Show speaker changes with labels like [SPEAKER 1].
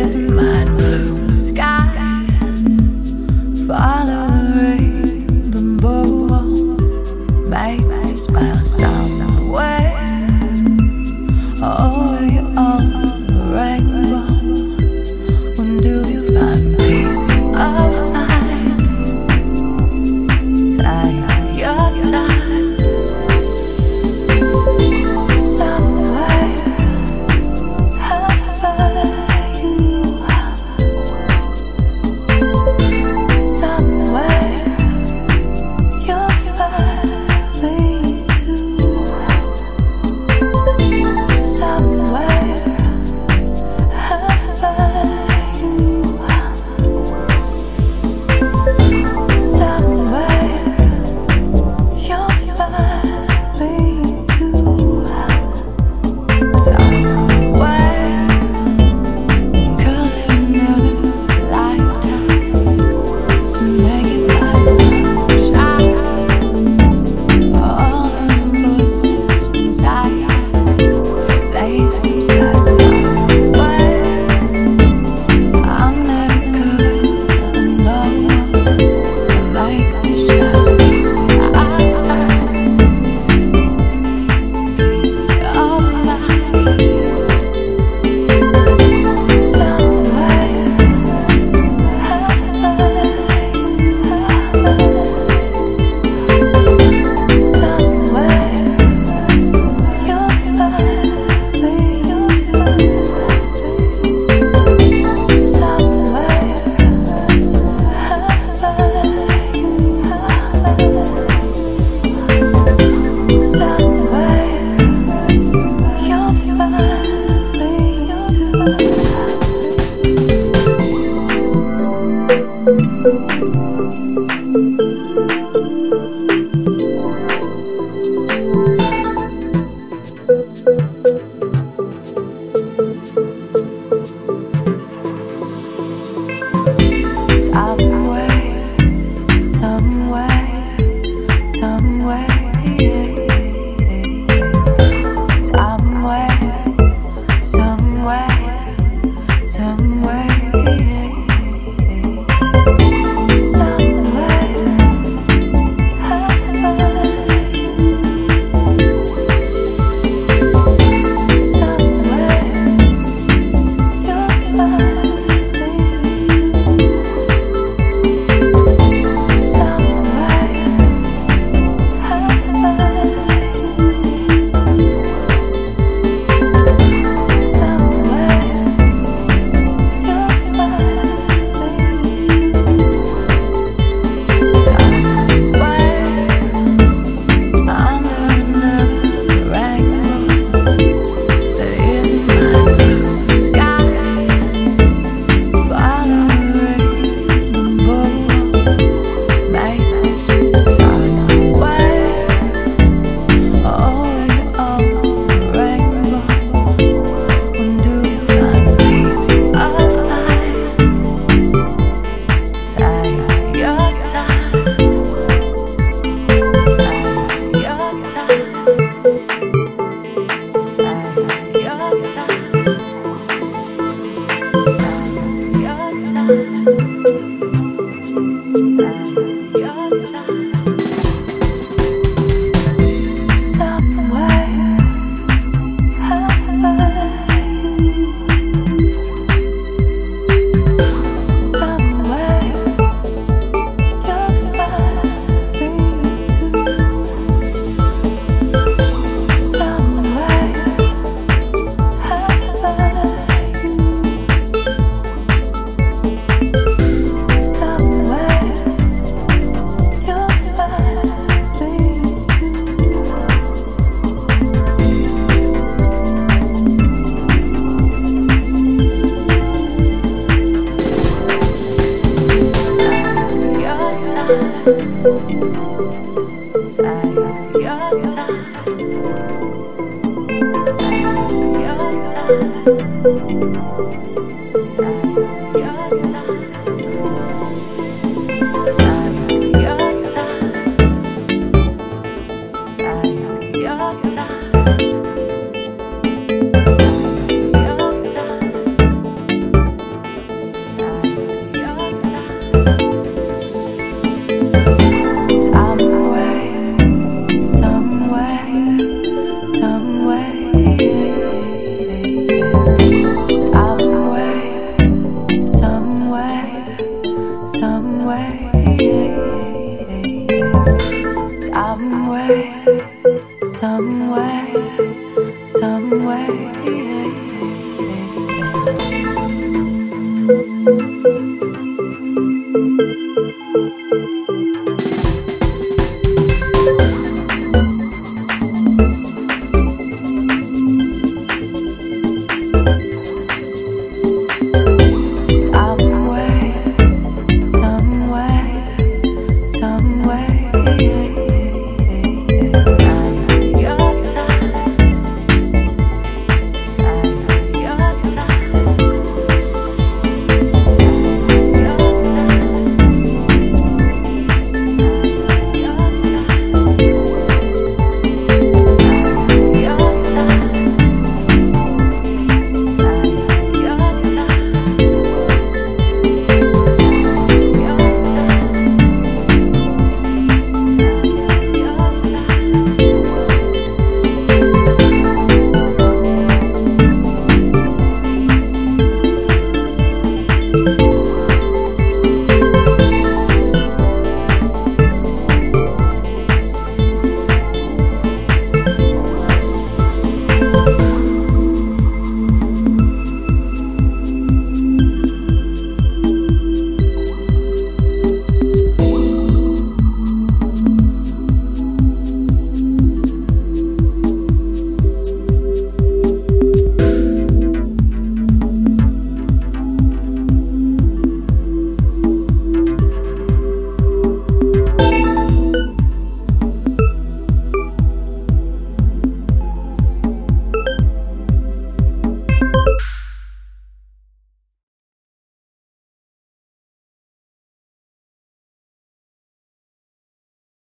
[SPEAKER 1] is mind blue.